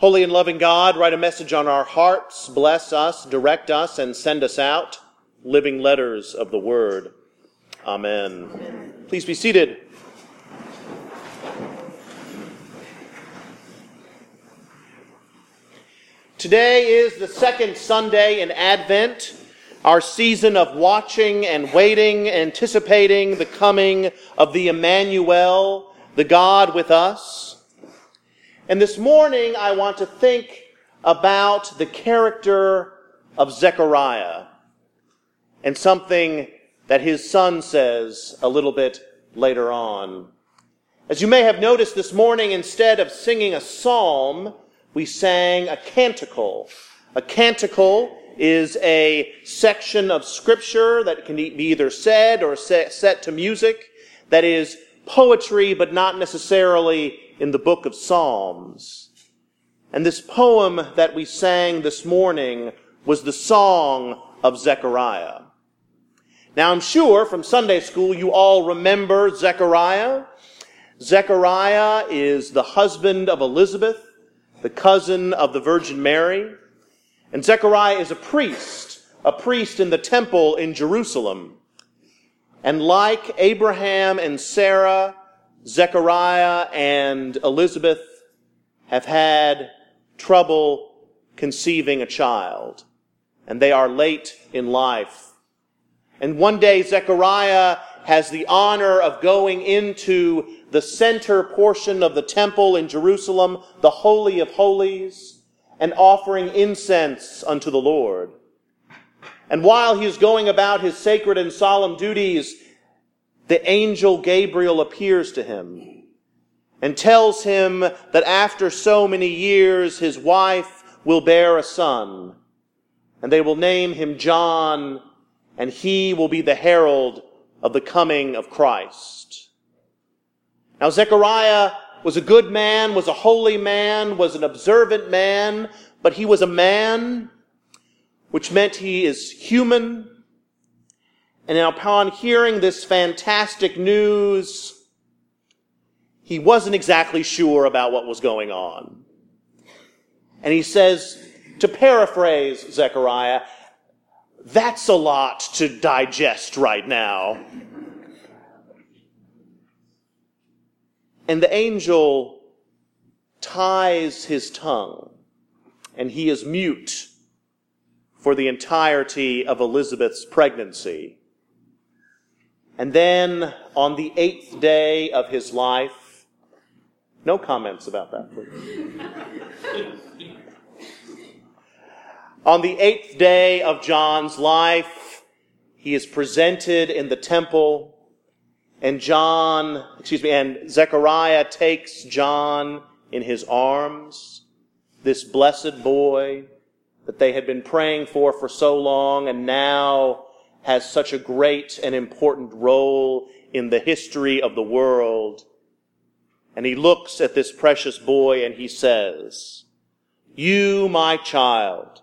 Holy and loving God, write a message on our hearts, bless us, direct us, and send us out, living letters of the Word. Amen. Amen. Please be seated. Today is the second Sunday in Advent, our season of watching and waiting, anticipating the coming of the Emmanuel, the God with us. And this morning, I want to think about the character of Zechariah and something that his son says a little bit later on. As you may have noticed this morning, instead of singing a psalm, we sang a canticle. A canticle is a section of scripture that can be either said or set to music that is poetry, but not necessarily in the book of Psalms. And this poem that we sang this morning was the song of Zechariah. Now I'm sure from Sunday school you all remember Zechariah. Zechariah is the husband of Elizabeth, the cousin of the Virgin Mary. And Zechariah is a priest, a priest in the temple in Jerusalem. And like Abraham and Sarah, Zechariah and Elizabeth have had trouble conceiving a child, and they are late in life. And one day, Zechariah has the honor of going into the center portion of the temple in Jerusalem, the Holy of Holies, and offering incense unto the Lord. And while he is going about his sacred and solemn duties, the angel Gabriel appears to him and tells him that after so many years his wife will bear a son and they will name him John and he will be the herald of the coming of Christ. Now Zechariah was a good man, was a holy man, was an observant man, but he was a man, which meant he is human, and upon hearing this fantastic news, he wasn't exactly sure about what was going on. And he says, to paraphrase Zechariah, that's a lot to digest right now. And the angel ties his tongue, and he is mute for the entirety of Elizabeth's pregnancy. And then on the eighth day of his life, no comments about that, please. on the eighth day of John's life, he is presented in the temple, and John, excuse me, and Zechariah takes John in his arms, this blessed boy that they had been praying for for so long, and now has such a great and important role in the history of the world. And he looks at this precious boy and he says, You, my child,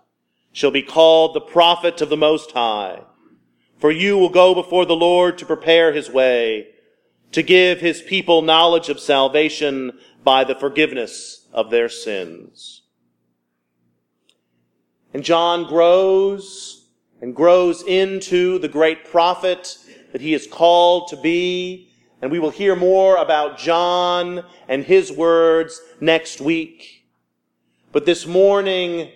shall be called the prophet of the Most High, for you will go before the Lord to prepare his way, to give his people knowledge of salvation by the forgiveness of their sins. And John grows and grows into the great prophet that he is called to be. And we will hear more about John and his words next week. But this morning,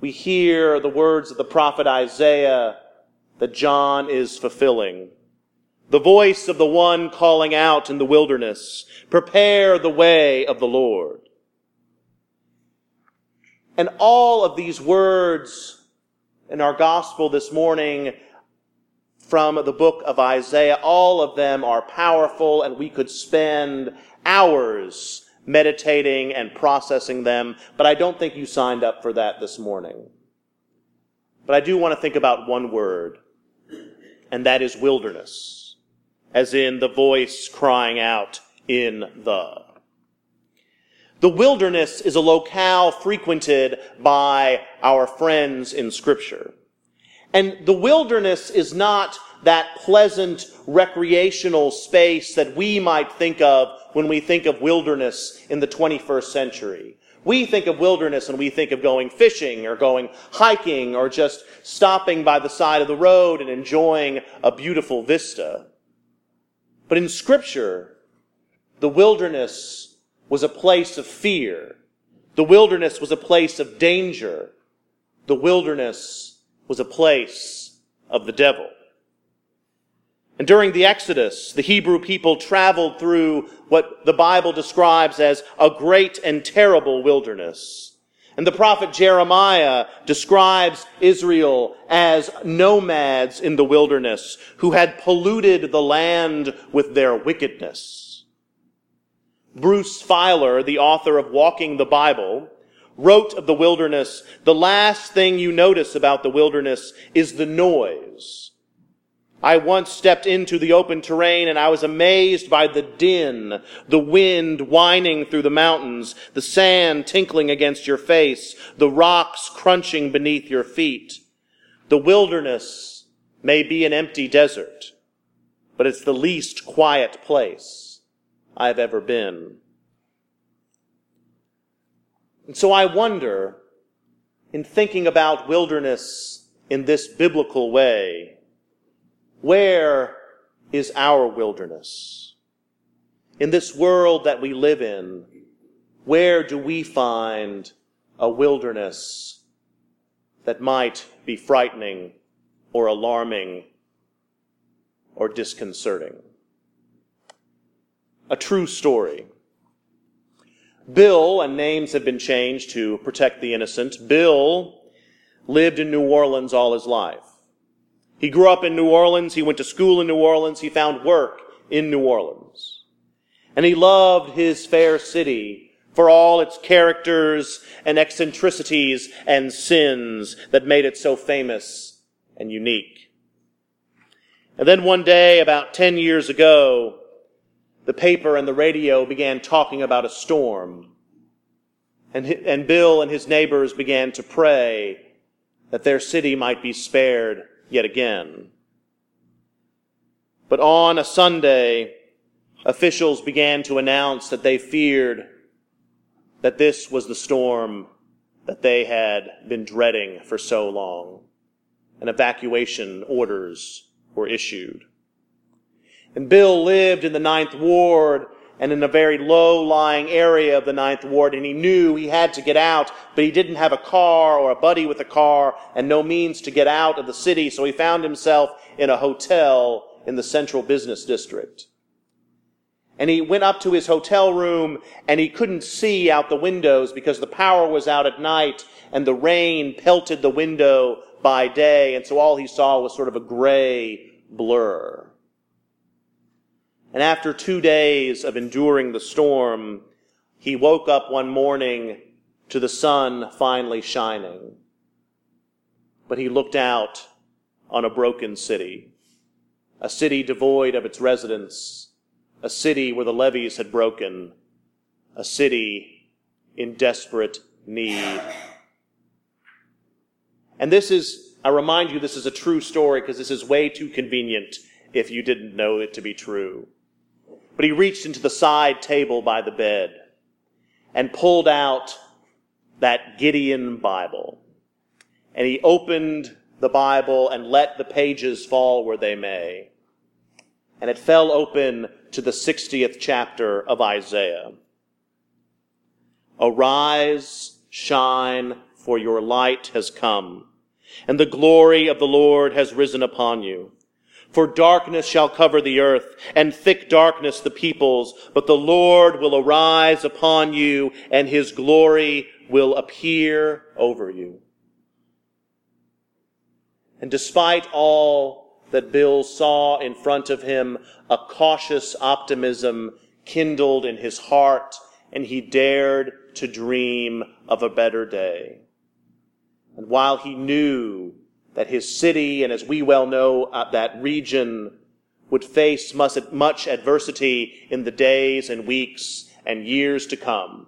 we hear the words of the prophet Isaiah that John is fulfilling. The voice of the one calling out in the wilderness, prepare the way of the Lord. And all of these words in our gospel this morning from the book of Isaiah. All of them are powerful and we could spend hours meditating and processing them, but I don't think you signed up for that this morning. But I do want to think about one word, and that is wilderness, as in the voice crying out in the. The wilderness is a locale frequented by our friends in scripture. And the wilderness is not that pleasant recreational space that we might think of when we think of wilderness in the 21st century. We think of wilderness and we think of going fishing or going hiking or just stopping by the side of the road and enjoying a beautiful vista. But in scripture, the wilderness was a place of fear. The wilderness was a place of danger. The wilderness was a place of the devil. And during the Exodus, the Hebrew people traveled through what the Bible describes as a great and terrible wilderness. And the prophet Jeremiah describes Israel as nomads in the wilderness who had polluted the land with their wickedness. Bruce Feiler, the author of Walking the Bible, wrote of the wilderness, the last thing you notice about the wilderness is the noise I once stepped into the open terrain and I was amazed by the din, the wind whining through the mountains, the sand tinkling against your face, the rocks crunching beneath your feet. The wilderness may be an empty desert, but it's the least quiet place I've ever been. And so I wonder, in thinking about wilderness in this biblical way, where is our wilderness? In this world that we live in, where do we find a wilderness that might be frightening or alarming or disconcerting? A true story. Bill, and names have been changed to protect the innocent, Bill lived in New Orleans all his life. He grew up in New Orleans. He went to school in New Orleans. He found work in New Orleans. And he loved his fair city for all its characters and eccentricities and sins that made it so famous and unique. And then one day, about 10 years ago, the paper and the radio began talking about a storm. And, and Bill and his neighbors began to pray that their city might be spared yet again. But on a Sunday, officials began to announce that they feared that this was the storm that they had been dreading for so long. And evacuation orders were issued. And Bill lived in the Ninth Ward and in a very low lying area of the Ninth Ward, and he knew he had to get out, but he didn't have a car or a buddy with a car and no means to get out of the city, so he found himself in a hotel in the central business district. And he went up to his hotel room and he couldn't see out the windows because the power was out at night and the rain pelted the window by day, and so all he saw was sort of a gray blur. And after two days of enduring the storm, he woke up one morning to the sun finally shining. But he looked out on a broken city, a city devoid of its residents, a city where the levees had broken, a city in desperate need. And this is, I remind you, this is a true story because this is way too convenient if you didn't know it to be true. But he reached into the side table by the bed and pulled out that Gideon Bible. And he opened the Bible and let the pages fall where they may. And it fell open to the 60th chapter of Isaiah. Arise, shine, for your light has come, and the glory of the Lord has risen upon you. For darkness shall cover the earth, and thick darkness the peoples, but the Lord will arise upon you, and his glory will appear over you. And despite all that Bill saw in front of him, a cautious optimism kindled in his heart, and he dared to dream of a better day. And while he knew that his city, and as we well know, uh, that region would face much, much adversity in the days and weeks and years to come.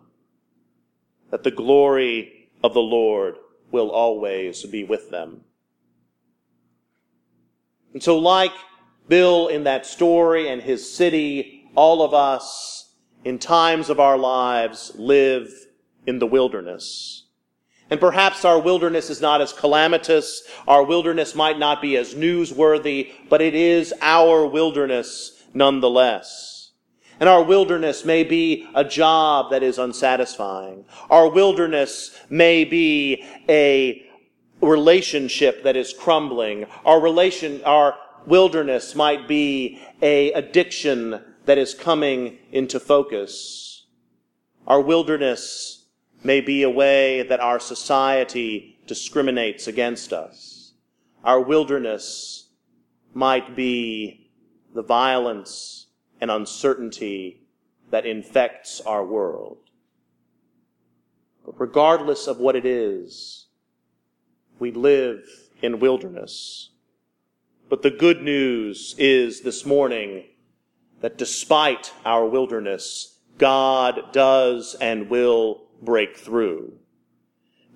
That the glory of the Lord will always be with them. And so, like Bill in that story and his city, all of us in times of our lives live in the wilderness. And perhaps our wilderness is not as calamitous, our wilderness might not be as newsworthy, but it is our wilderness nonetheless. And our wilderness may be a job that is unsatisfying. Our wilderness may be a relationship that is crumbling. Our relation, our wilderness might be a addiction that is coming into focus. Our wilderness may be a way that our society discriminates against us. Our wilderness might be the violence and uncertainty that infects our world. But regardless of what it is, we live in wilderness. But the good news is this morning that despite our wilderness, God does and will break through.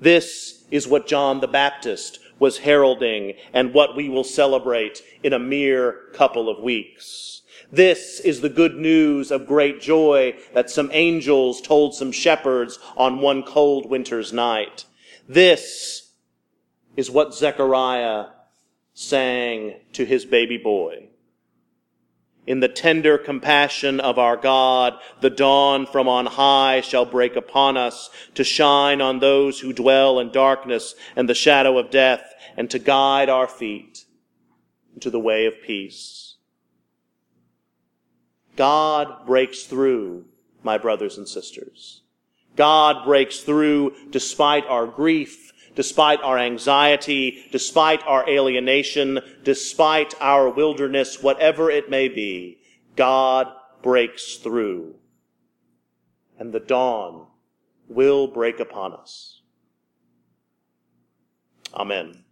This is what John the Baptist was heralding and what we will celebrate in a mere couple of weeks. This is the good news of great joy that some angels told some shepherds on one cold winter's night. This is what Zechariah sang to his baby boy. In the tender compassion of our God, the dawn from on high shall break upon us to shine on those who dwell in darkness and the shadow of death and to guide our feet into the way of peace. God breaks through, my brothers and sisters. God breaks through despite our grief despite our anxiety, despite our alienation, despite our wilderness, whatever it may be, God breaks through. And the dawn will break upon us. Amen.